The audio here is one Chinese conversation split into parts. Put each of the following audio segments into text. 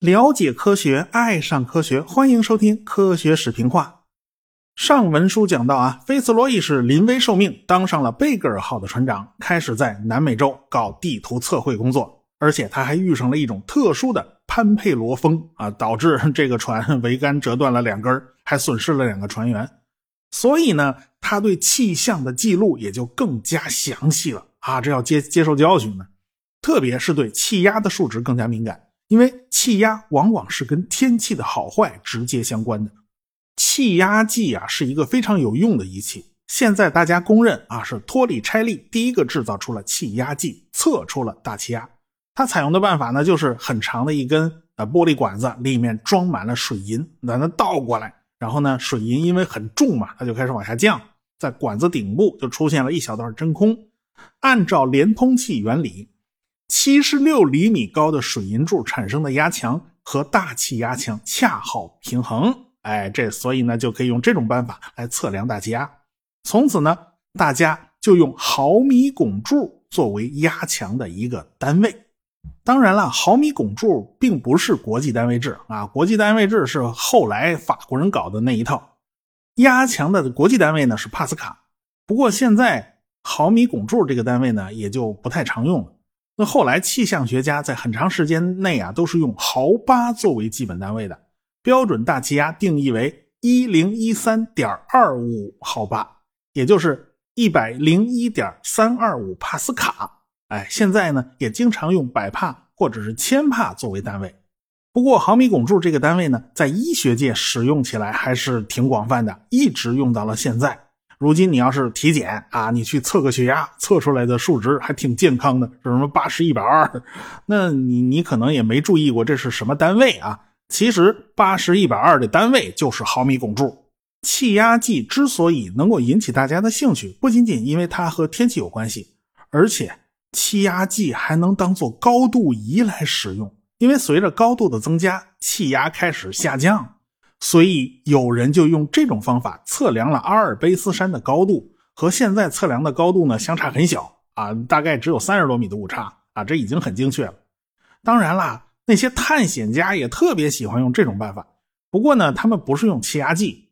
了解科学，爱上科学，欢迎收听《科学史评话》。上文书讲到啊，菲茨罗一世临危受命，当上了贝格尔号的船长，开始在南美洲搞地图测绘工作。而且他还遇上了一种特殊的潘佩罗风啊，导致这个船 桅杆折断了两根，还损失了两个船员。所以呢，他对气象的记录也就更加详细了啊，这要接接受教训呢。特别是对气压的数值更加敏感，因为气压往往是跟天气的好坏直接相关的。气压计啊是一个非常有用的仪器，现在大家公认啊是托里拆利第一个制造出了气压计，测出了大气压。它采用的办法呢，就是很长的一根啊玻璃管子，里面装满了水银，把它倒过来，然后呢，水银因为很重嘛，它就开始往下降，在管子顶部就出现了一小段真空。按照连通器原理，七十六厘米高的水银柱产生的压强和大气压强恰好平衡。哎，这所以呢，就可以用这种办法来测量大气压。从此呢，大家就用毫米汞柱作为压强的一个单位。当然了，毫米汞柱并不是国际单位制啊，国际单位制是后来法国人搞的那一套。压强的国际单位呢是帕斯卡，不过现在毫米汞柱这个单位呢也就不太常用了。那后来气象学家在很长时间内啊都是用毫巴作为基本单位的，标准大气压定义为一零一三点二五毫巴，也就是一百零一点三二五帕斯卡。哎，现在呢也经常用百帕或者是千帕作为单位。不过毫米汞柱这个单位呢，在医学界使用起来还是挺广泛的，一直用到了现在。如今你要是体检啊，你去测个血压，测出来的数值还挺健康的，是什么八十一百二，那你你可能也没注意过这是什么单位啊？其实八十一百二的单位就是毫米汞柱。气压计之所以能够引起大家的兴趣，不仅仅因为它和天气有关系，而且。气压计还能当做高度仪来使用，因为随着高度的增加，气压开始下降，所以有人就用这种方法测量了阿尔卑斯山的高度，和现在测量的高度呢相差很小啊，大概只有三十多米的误差啊，这已经很精确了。当然啦，那些探险家也特别喜欢用这种办法，不过呢，他们不是用气压计。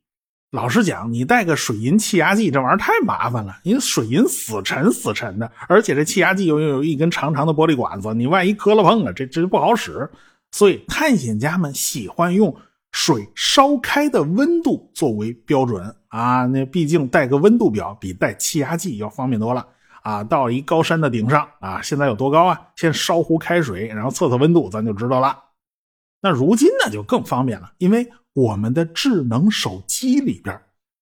老实讲，你带个水银气压计这玩意儿太麻烦了，因为水银死沉死沉的，而且这气压计又又有一根长长的玻璃管子，你万一磕了碰了，这这就不好使。所以探险家们喜欢用水烧开的温度作为标准啊，那毕竟带个温度表比带气压计要方便多了啊。到一高山的顶上啊，现在有多高啊？先烧壶开水，然后测测温度，咱就知道了。那如今呢，就更方便了，因为。我们的智能手机里边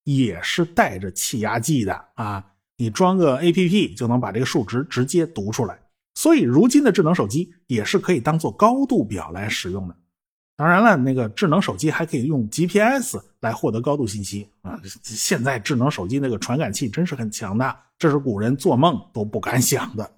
也是带着气压计的啊，你装个 APP 就能把这个数值直接读出来。所以如今的智能手机也是可以当做高度表来使用的。当然了，那个智能手机还可以用 GPS 来获得高度信息啊。现在智能手机那个传感器真是很强大，这是古人做梦都不敢想的。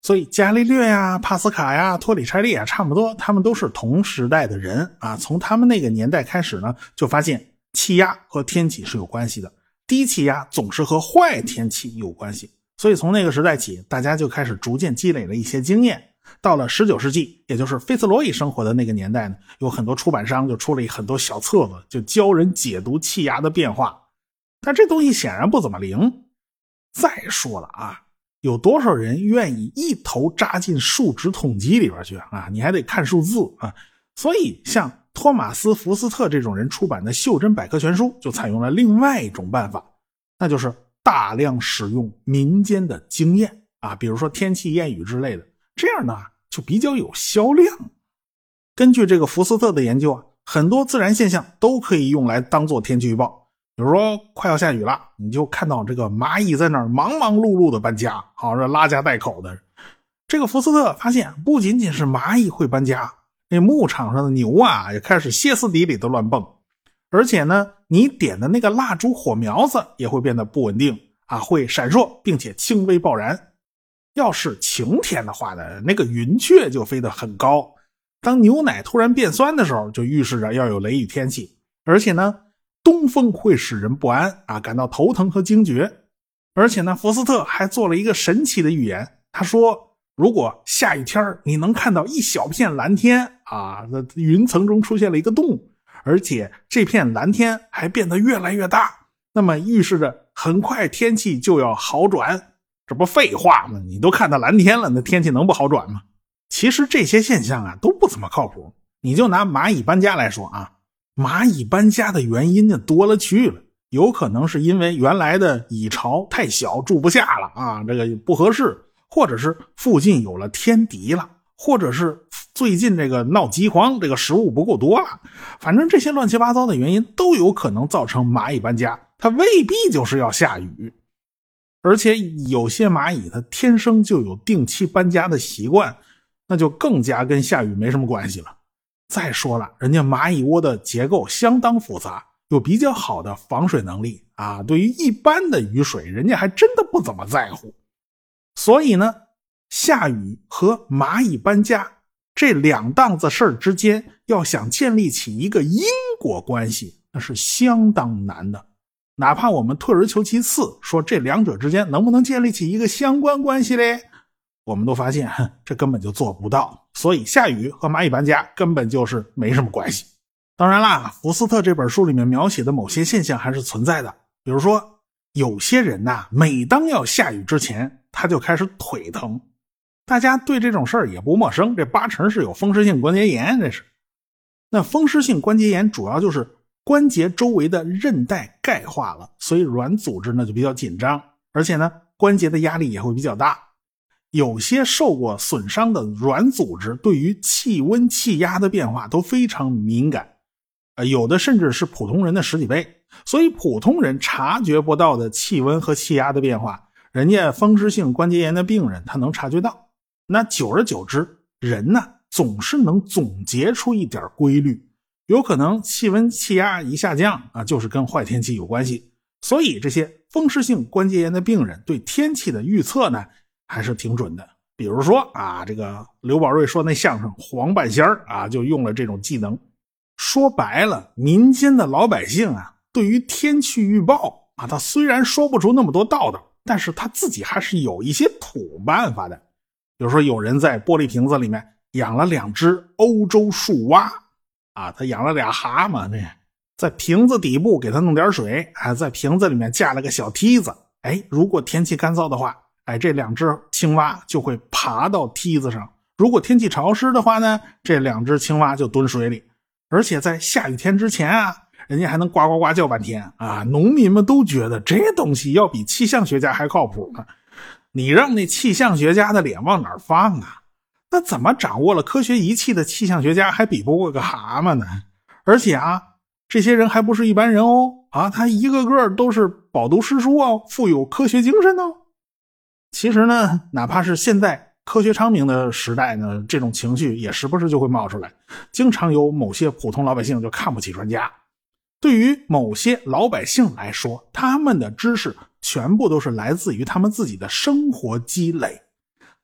所以，伽利略呀、帕斯卡呀、托里拆利啊，差不多，他们都是同时代的人啊。从他们那个年代开始呢，就发现气压和天气是有关系的，低气压总是和坏天气有关系。所以从那个时代起，大家就开始逐渐积累了一些经验。到了十九世纪，也就是菲茨罗伊生活的那个年代呢，有很多出版商就出了很多小册子，就教人解读气压的变化。但这东西显然不怎么灵。再说了啊。有多少人愿意一头扎进数值统计里边去啊？你还得看数字啊！所以，像托马斯·福斯特这种人出版的《袖珍百科全书》就采用了另外一种办法，那就是大量使用民间的经验啊，比如说天气谚语之类的，这样呢就比较有销量。根据这个福斯特的研究啊，很多自然现象都可以用来当做天气预报。比如说快要下雨了，你就看到这个蚂蚁在那儿忙忙碌碌的搬家，好这拉家带口的。这个福斯特发现，不仅仅是蚂蚁会搬家，那牧场上的牛啊也开始歇斯底里的乱蹦，而且呢，你点的那个蜡烛火苗子也会变得不稳定啊，会闪烁并且轻微爆燃。要是晴天的话呢，那个云雀就飞得很高。当牛奶突然变酸的时候，就预示着要有雷雨天气，而且呢。东风会使人不安啊，感到头疼和惊厥，而且呢，福斯特还做了一个神奇的预言，他说，如果下雨天你能看到一小片蓝天啊，那云层中出现了一个洞，而且这片蓝天还变得越来越大，那么预示着很快天气就要好转。这不废话吗？你都看到蓝天了，那天气能不好转吗？其实这些现象啊都不怎么靠谱。你就拿蚂蚁搬家来说啊，蚂蚁搬家的原因呢多了去了。有可能是因为原来的蚁巢太小住不下了啊，这个不合适，或者是附近有了天敌了，或者是最近这个闹饥荒，这个食物不够多了。反正这些乱七八糟的原因都有可能造成蚂蚁搬家，它未必就是要下雨。而且有些蚂蚁它天生就有定期搬家的习惯，那就更加跟下雨没什么关系了。再说了，人家蚂蚁窝的结构相当复杂。有比较好的防水能力啊，对于一般的雨水，人家还真的不怎么在乎。所以呢，下雨和蚂蚁搬家这两档子事儿之间，要想建立起一个因果关系，那是相当难的。哪怕我们退而求其次，说这两者之间能不能建立起一个相关关系嘞，我们都发现 这根本就做不到。所以，下雨和蚂蚁搬家根本就是没什么关系。当然啦，福斯特这本书里面描写的某些现象还是存在的。比如说，有些人呐，每当要下雨之前，他就开始腿疼。大家对这种事儿也不陌生，这八成是有风湿性关节炎。这是，那风湿性关节炎主要就是关节周围的韧带钙化了，所以软组织呢就比较紧张，而且呢关节的压力也会比较大。有些受过损伤的软组织对于气温、气压的变化都非常敏感。啊有的甚至是普通人的十几倍，所以普通人察觉不到的气温和气压的变化，人家风湿性关节炎的病人他能察觉到。那久而久之，人呢总是能总结出一点规律，有可能气温气压一下降啊，就是跟坏天气有关系。所以这些风湿性关节炎的病人对天气的预测呢，还是挺准的。比如说啊，这个刘宝瑞说那相声黄半仙儿啊，就用了这种技能。说白了，民间的老百姓啊，对于天气预报啊，他虽然说不出那么多道道，但是他自己还是有一些土办法的。比如说，有人在玻璃瓶子里面养了两只欧洲树蛙，啊，他养了俩蛤蟆，这在瓶子底部给他弄点水，还在瓶子里面架了个小梯子。哎，如果天气干燥的话，哎，这两只青蛙就会爬到梯子上；如果天气潮湿的话呢，这两只青蛙就蹲水里。而且在下雨天之前啊，人家还能呱呱呱叫半天啊！农民们都觉得这东西要比气象学家还靠谱呢。你让那气象学家的脸往哪放啊？那怎么掌握了科学仪器的气象学家还比不过个蛤蟆呢？而且啊，这些人还不是一般人哦啊，他一个个都是饱读诗书哦，富有科学精神哦。其实呢，哪怕是现在。科学昌明的时代呢，这种情绪也时不时就会冒出来。经常有某些普通老百姓就看不起专家。对于某些老百姓来说，他们的知识全部都是来自于他们自己的生活积累，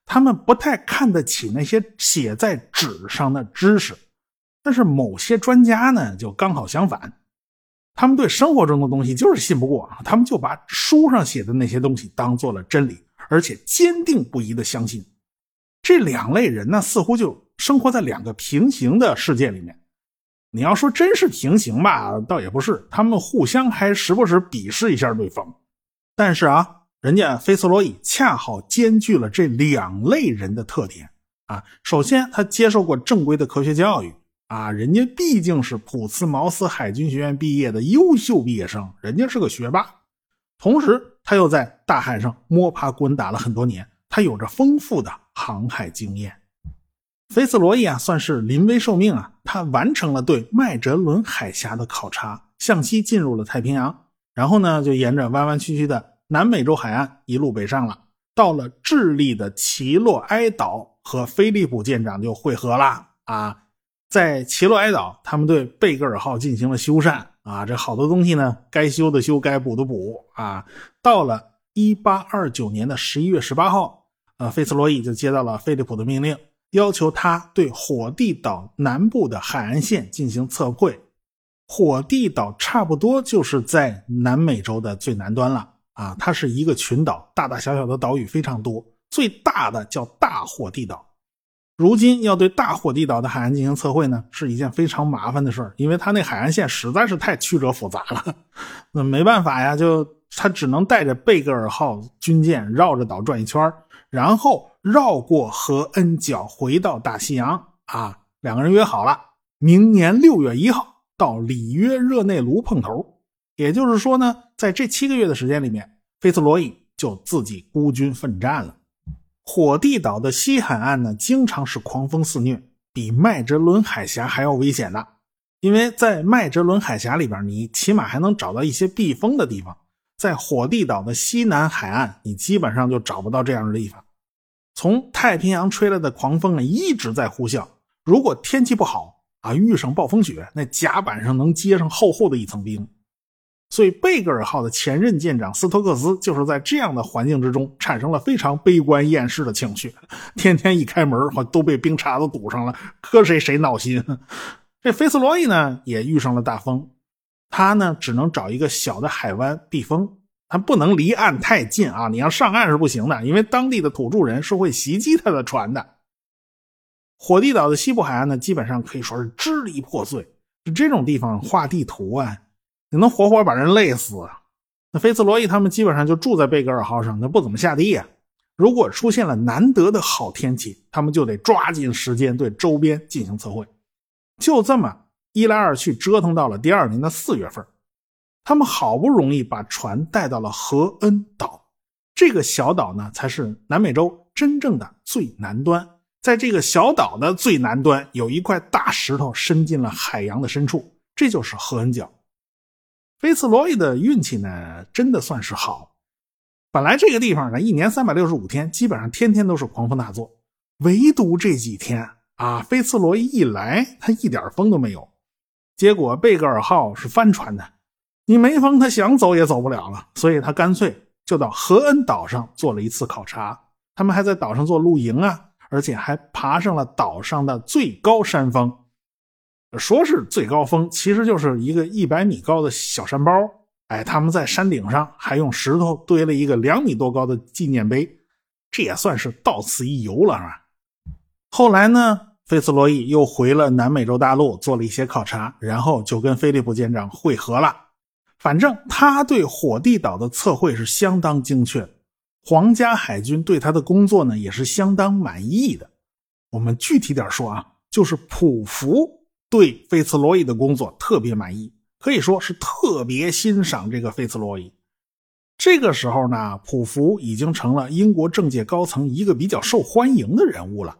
他们不太看得起那些写在纸上的知识。但是某些专家呢，就刚好相反，他们对生活中的东西就是信不过，他们就把书上写的那些东西当做了真理，而且坚定不移的相信。这两类人呢，似乎就生活在两个平行的世界里面。你要说真是平行吧，倒也不是，他们互相还时不时鄙视一下对方。但是啊，人家菲茨罗伊恰好兼具了这两类人的特点啊。首先，他接受过正规的科学教育啊，人家毕竟是普茨茅斯海军学院毕业的优秀毕业生，人家是个学霸。同时，他又在大海上摸爬滚打了很多年。他有着丰富的航海经验，菲斯罗伊啊，算是临危受命啊。他完成了对麦哲伦海峡的考察，向西进入了太平洋，然后呢，就沿着弯弯曲曲的南美洲海岸一路北上了，到了智利的奇洛埃岛，和菲利普舰长就会合了啊。在奇洛埃岛，他们对贝格尔号进行了修缮啊，这好多东西呢，该修的修，该补的补啊。到了一八二九年的十一月十八号。呃，费茨罗伊就接到了菲利普的命令，要求他对火地岛南部的海岸线进行测绘。火地岛差不多就是在南美洲的最南端了啊，它是一个群岛，大大小小的岛屿非常多，最大的叫大火地岛。如今要对大火地岛的海岸进行测绘呢，是一件非常麻烦的事儿，因为它那海岸线实在是太曲折复杂了。那没办法呀，就他只能带着贝格尔号军舰绕着岛转一圈，然后绕过和恩角回到大西洋。啊，两个人约好了，明年六月一号到里约热内卢碰头。也就是说呢，在这七个月的时间里面，菲茨罗伊就自己孤军奋战了。火地岛的西海岸呢，经常是狂风肆虐，比麦哲伦海峡还要危险的。因为在麦哲伦海峡里边，你起码还能找到一些避风的地方；在火地岛的西南海岸，你基本上就找不到这样的地方。从太平洋吹来的狂风啊，一直在呼啸。如果天气不好啊，遇上暴风雪，那甲板上能结上厚厚的一层冰。所以，贝格尔号的前任舰长斯托克斯就是在这样的环境之中产生了非常悲观厌世的情绪。天天一开门，好都被冰碴子堵上了，磕谁谁闹心。这菲斯罗伊呢，也遇上了大风，他呢只能找一个小的海湾避风，他不能离岸太近啊！你要上岸是不行的，因为当地的土著人是会袭击他的船的。火地岛的西部海岸呢，基本上可以说是支离破碎，这种地方画地图啊。你能活活把人累死？那菲茨罗伊他们基本上就住在贝格尔号上，那不怎么下地呀。如果出现了难得的好天气，他们就得抓紧时间对周边进行测绘。就这么一来二去折腾到了第二年的四月份，他们好不容易把船带到了和恩岛。这个小岛呢，才是南美洲真正的最南端。在这个小岛的最南端，有一块大石头伸进了海洋的深处，这就是和恩角。菲茨罗伊的运气呢，真的算是好。本来这个地方呢，一年三百六十五天，基本上天天都是狂风大作，唯独这几天啊，菲茨罗伊一来，他一点风都没有。结果贝格尔号是帆船的，你没风，他想走也走不了了。所以他干脆就到和恩岛上做了一次考察。他们还在岛上做露营啊，而且还爬上了岛上的最高山峰。说是最高峰，其实就是一个一百米高的小山包。哎，他们在山顶上还用石头堆了一个两米多高的纪念碑，这也算是到此一游了，是吧？后来呢，菲茨罗伊又回了南美洲大陆，做了一些考察，然后就跟菲利普舰长会合了。反正他对火地岛的测绘是相当精确，皇家海军对他的工作呢也是相当满意的。我们具体点说啊，就是普福。对费茨罗伊的工作特别满意，可以说是特别欣赏这个费茨罗伊。这个时候呢，普福已经成了英国政界高层一个比较受欢迎的人物了。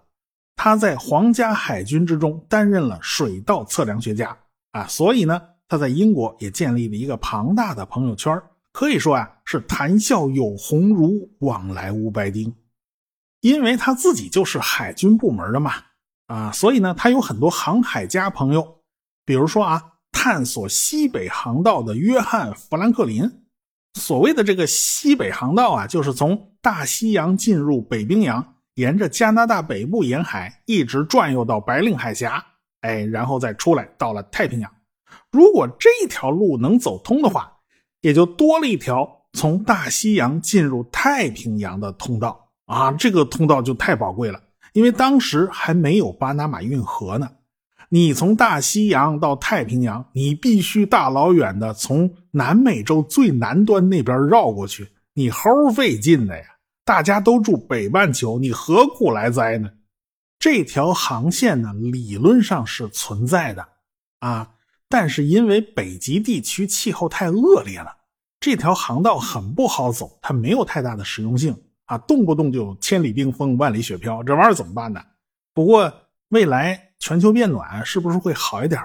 他在皇家海军之中担任了水道测量学家啊，所以呢，他在英国也建立了一个庞大的朋友圈，可以说啊是谈笑有鸿儒，往来无白丁。因为他自己就是海军部门的嘛。啊，所以呢，他有很多航海家朋友，比如说啊，探索西北航道的约翰·富兰克林。所谓的这个西北航道啊，就是从大西洋进入北冰洋，沿着加拿大北部沿海一直转悠到白令海峡，哎，然后再出来到了太平洋。如果这条路能走通的话，也就多了一条从大西洋进入太平洋的通道啊，这个通道就太宝贵了。因为当时还没有巴拿马运河呢，你从大西洋到太平洋，你必须大老远的从南美洲最南端那边绕过去，你齁费劲的呀！大家都住北半球，你何苦来哉呢？这条航线呢，理论上是存在的啊，但是因为北极地区气候太恶劣了，这条航道很不好走，它没有太大的实用性。啊，动不动就千里冰封，万里雪飘，这玩意儿怎么办呢？不过未来全球变暖是不是会好一点？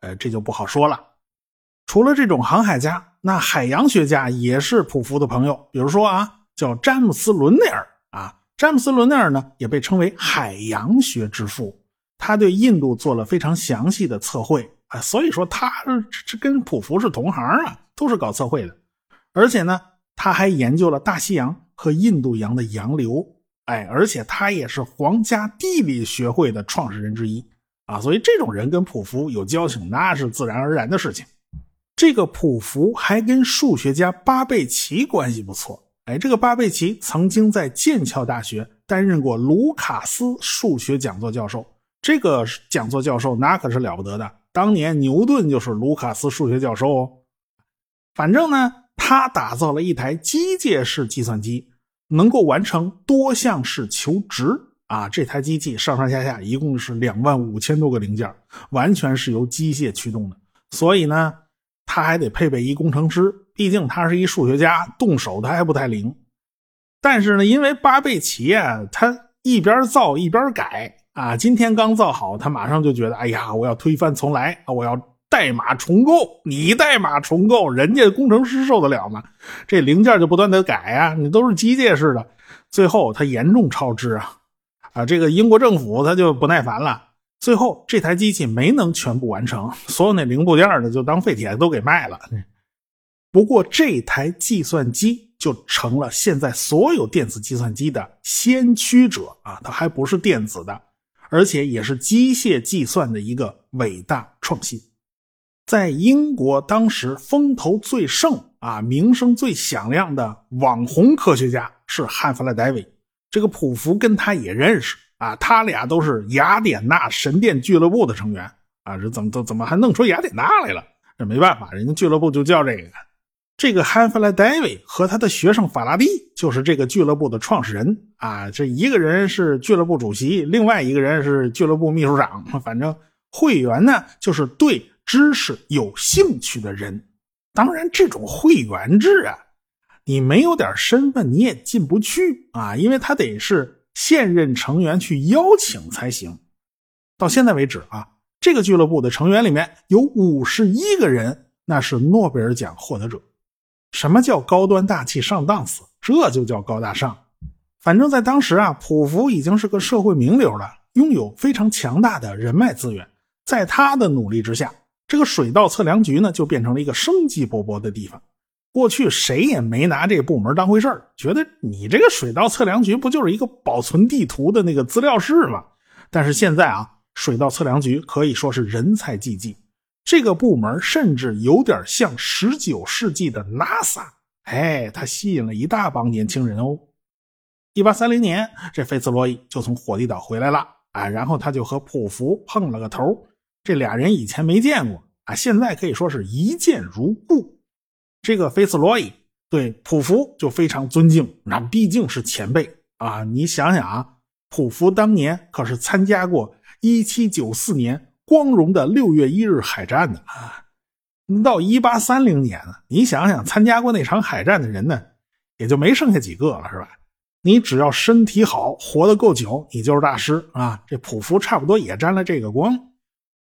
呃，这就不好说了。除了这种航海家，那海洋学家也是普福的朋友。比如说啊，叫詹姆斯·伦内尔啊，詹姆斯·伦内尔呢也被称为海洋学之父，他对印度做了非常详细的测绘啊，所以说他这跟普福是同行啊，都是搞测绘的，而且呢，他还研究了大西洋。和印度洋的洋流，哎，而且他也是皇家地理学会的创始人之一啊，所以这种人跟普福有交情，那是自然而然的事情。这个普福还跟数学家巴贝奇关系不错。哎，这个巴贝奇曾经在剑桥大学担任过卢卡斯数学讲座教授。这个讲座教授那可是了不得的，当年牛顿就是卢卡斯数学教授哦。反正呢，他打造了一台机械式计算机，能够完成多项式求值啊。这台机器上上下下一共是两万五千多个零件，完全是由机械驱动的，所以呢。他还得配备一工程师，毕竟他是一数学家，动手他还不太灵。但是呢，因为巴贝奇啊，他一边造一边改啊，今天刚造好，他马上就觉得，哎呀，我要推翻重来我要代码重构。你代码重构，人家工程师受得了吗？这零件就不断的改啊，你都是机械式的，最后他严重超支啊啊！这个英国政府他就不耐烦了。最后，这台机器没能全部完成，所有那零部件呢，就当废铁都给卖了。不过，这台计算机就成了现在所有电子计算机的先驱者啊！它还不是电子的，而且也是机械计算的一个伟大创新。在英国当时风头最盛啊，名声最响亮的网红科学家是汉弗莱·戴维，这个普福跟他也认识。啊，他俩都是雅典娜神殿俱乐部的成员啊！这怎么怎怎么还弄出雅典娜来了？这没办法，人家俱乐部就叫这个。这个汉弗莱·戴维和他的学生法拉第就是这个俱乐部的创始人啊。这一个人是俱乐部主席，另外一个人是俱乐部秘书长。反正会员呢，就是对知识有兴趣的人。当然，这种会员制啊，你没有点身份你也进不去啊，因为他得是。现任成员去邀请才行。到现在为止啊，这个俱乐部的成员里面有五十一个人，那是诺贝尔奖获得者。什么叫高端大气上档次？这就叫高大上。反正，在当时啊，普福已经是个社会名流了，拥有非常强大的人脉资源。在他的努力之下，这个水稻测量局呢，就变成了一个生机勃勃的地方。过去谁也没拿这个部门当回事觉得你这个水稻测量局不就是一个保存地图的那个资料室吗？但是现在啊，水稻测量局可以说是人才济济，这个部门甚至有点像十九世纪的 NASA。哎，它吸引了一大帮年轻人哦。一八三零年，这费茨罗伊就从火地岛回来了啊，然后他就和普福碰了个头，这俩人以前没见过啊，现在可以说是一见如故。这个菲茨罗伊对普福就非常尊敬，那毕竟是前辈啊！你想想啊，普福当年可是参加过1794年光荣的六月一日海战的啊！到1830年了，你想想参加过那场海战的人呢，也就没剩下几个了，是吧？你只要身体好，活得够久，你就是大师啊！这普福差不多也沾了这个光。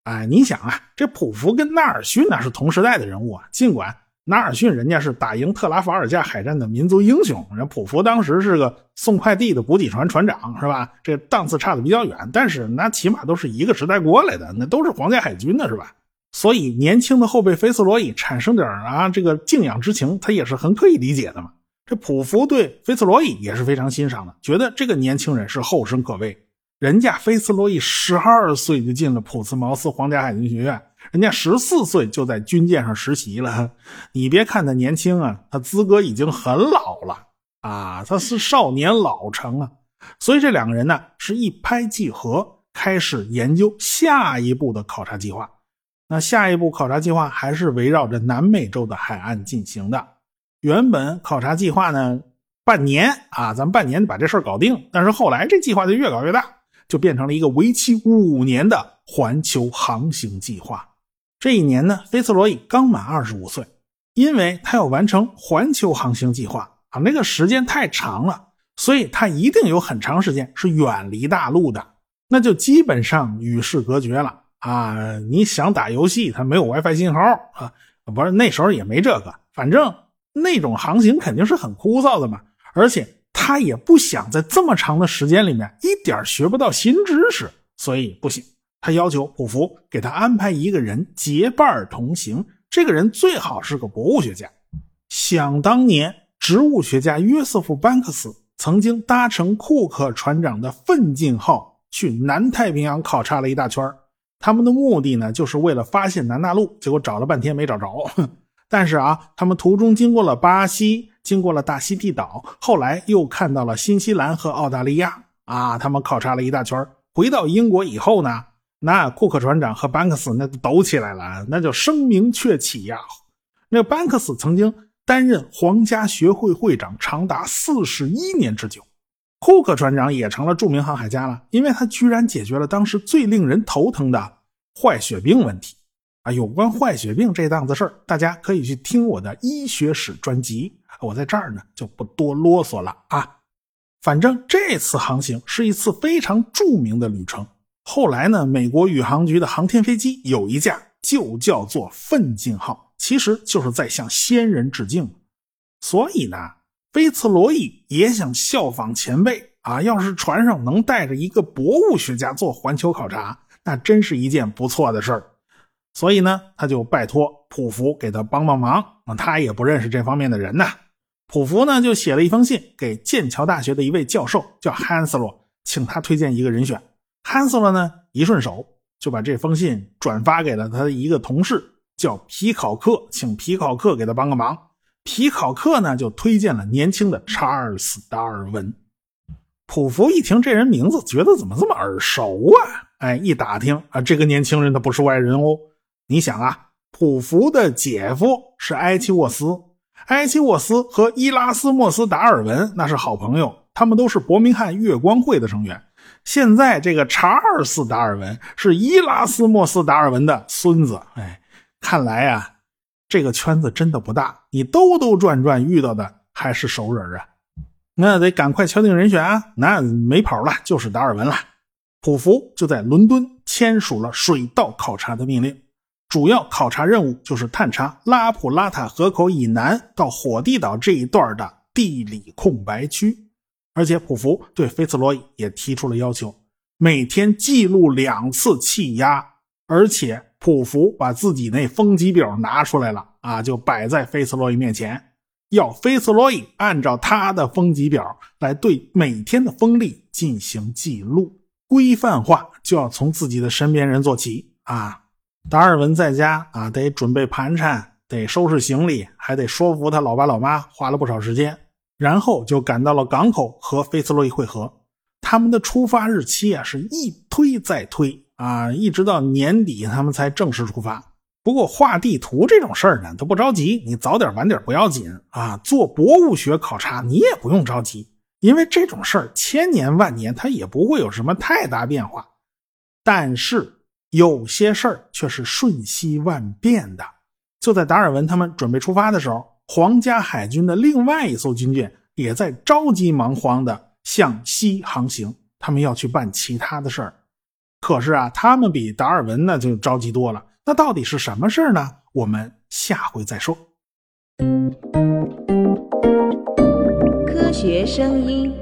哎，你想啊，这普福跟纳尔逊那是同时代的人物啊，尽管。纳尔逊人家是打赢特拉法尔加海战的民族英雄，人普福当时是个送快递的补给船船长，是吧？这档次差的比较远，但是那起码都是一个时代过来的，那都是皇家海军的，是吧？所以年轻的后辈菲斯罗伊产生点啊这个敬仰之情，他也是很可以理解的嘛。这普福对菲斯罗伊也是非常欣赏的，觉得这个年轻人是后生可畏。人家菲斯罗伊十二岁就进了普茨茅斯皇家海军学院。人家十四岁就在军舰上实习了，你别看他年轻啊，他资格已经很老了啊，他是少年老成啊，所以这两个人呢是一拍即合，开始研究下一步的考察计划。那下一步考察计划还是围绕着南美洲的海岸进行的。原本考察计划呢，半年啊，咱们半年把这事搞定，但是后来这计划就越搞越大，就变成了一个为期五年的环球航行计划。这一年呢，菲茨罗伊刚满二十五岁，因为他要完成环球航行计划啊，那个时间太长了，所以他一定有很长时间是远离大陆的，那就基本上与世隔绝了啊！你想打游戏，他没有 WiFi 信号啊，不是那时候也没这个，反正那种航行肯定是很枯燥的嘛，而且他也不想在这么长的时间里面一点学不到新知识，所以不行。他要求普福给他安排一个人结伴同行，这个人最好是个博物学家。想当年，植物学家约瑟夫·班克斯曾经搭乘库克船长的奋进号去南太平洋考察了一大圈他们的目的呢，就是为了发现南大陆，结果找了半天没找着。但是啊，他们途中经过了巴西，经过了大溪地岛，后来又看到了新西兰和澳大利亚啊。他们考察了一大圈，回到英国以后呢，那库克船长和班克斯那都抖起来了，那叫声名鹊起呀。那班克斯曾经担任皇家学会会长长达四十一年之久，库克船长也成了著名航海家了，因为他居然解决了当时最令人头疼的坏血病问题。啊，有关坏血病这档子事儿，大家可以去听我的医学史专辑。我在这儿呢就不多啰嗦了啊。反正这次航行是一次非常著名的旅程。后来呢，美国宇航局的航天飞机有一架就叫做“奋进号”，其实就是在向先人致敬。所以呢，菲茨罗伊也想效仿前辈啊。要是船上能带着一个博物学家做环球考察，那真是一件不错的事儿。所以呢，他就拜托普福给他帮帮忙啊，他也不认识这方面的人呐。普福呢就写了一封信给剑桥大学的一位教授，叫汉斯洛，请他推荐一个人选。汉斯洛呢一顺手就把这封信转发给了他的一个同事，叫皮考克，请皮考克给他帮个忙。皮考克呢就推荐了年轻的查尔斯·达尔文。普福一听这人名字，觉得怎么这么耳熟啊？哎，一打听啊，这个年轻人他不是外人哦。你想啊，普福的姐夫是埃奇沃斯，埃奇沃斯和伊拉斯莫斯·达尔文那是好朋友，他们都是伯明翰月光会的成员。现在这个查尔斯·达尔文是伊拉斯莫斯·达尔文的孙子。哎，看来啊，这个圈子真的不大，你兜兜转转遇到的还是熟人啊。那得赶快敲定人选啊，那没跑了，就是达尔文了。普福就在伦敦签署了水稻考察的命令。主要考察任务就是探查拉普拉塔河口以南到火地岛这一段的地理空白区，而且普福对菲茨罗伊也提出了要求，每天记录两次气压，而且普福把自己那风级表拿出来了啊，就摆在菲茨罗伊面前，要菲茨罗伊按照他的风级表来对每天的风力进行记录，规范化就要从自己的身边人做起啊。达尔文在家啊，得准备盘缠，得收拾行李，还得说服他老爸老妈，花了不少时间。然后就赶到了港口和菲茨洛伊会合。他们的出发日期啊，是一推再推啊，一直到年底他们才正式出发。不过画地图这种事儿呢，都不着急，你早点晚点不要紧啊。做博物学考察你也不用着急，因为这种事儿千年万年它也不会有什么太大变化。但是。有些事儿却是瞬息万变的。就在达尔文他们准备出发的时候，皇家海军的另外一艘军舰也在着急忙慌的向西航行，他们要去办其他的事儿。可是啊，他们比达尔文那就着急多了。那到底是什么事儿呢？我们下回再说。科学声音。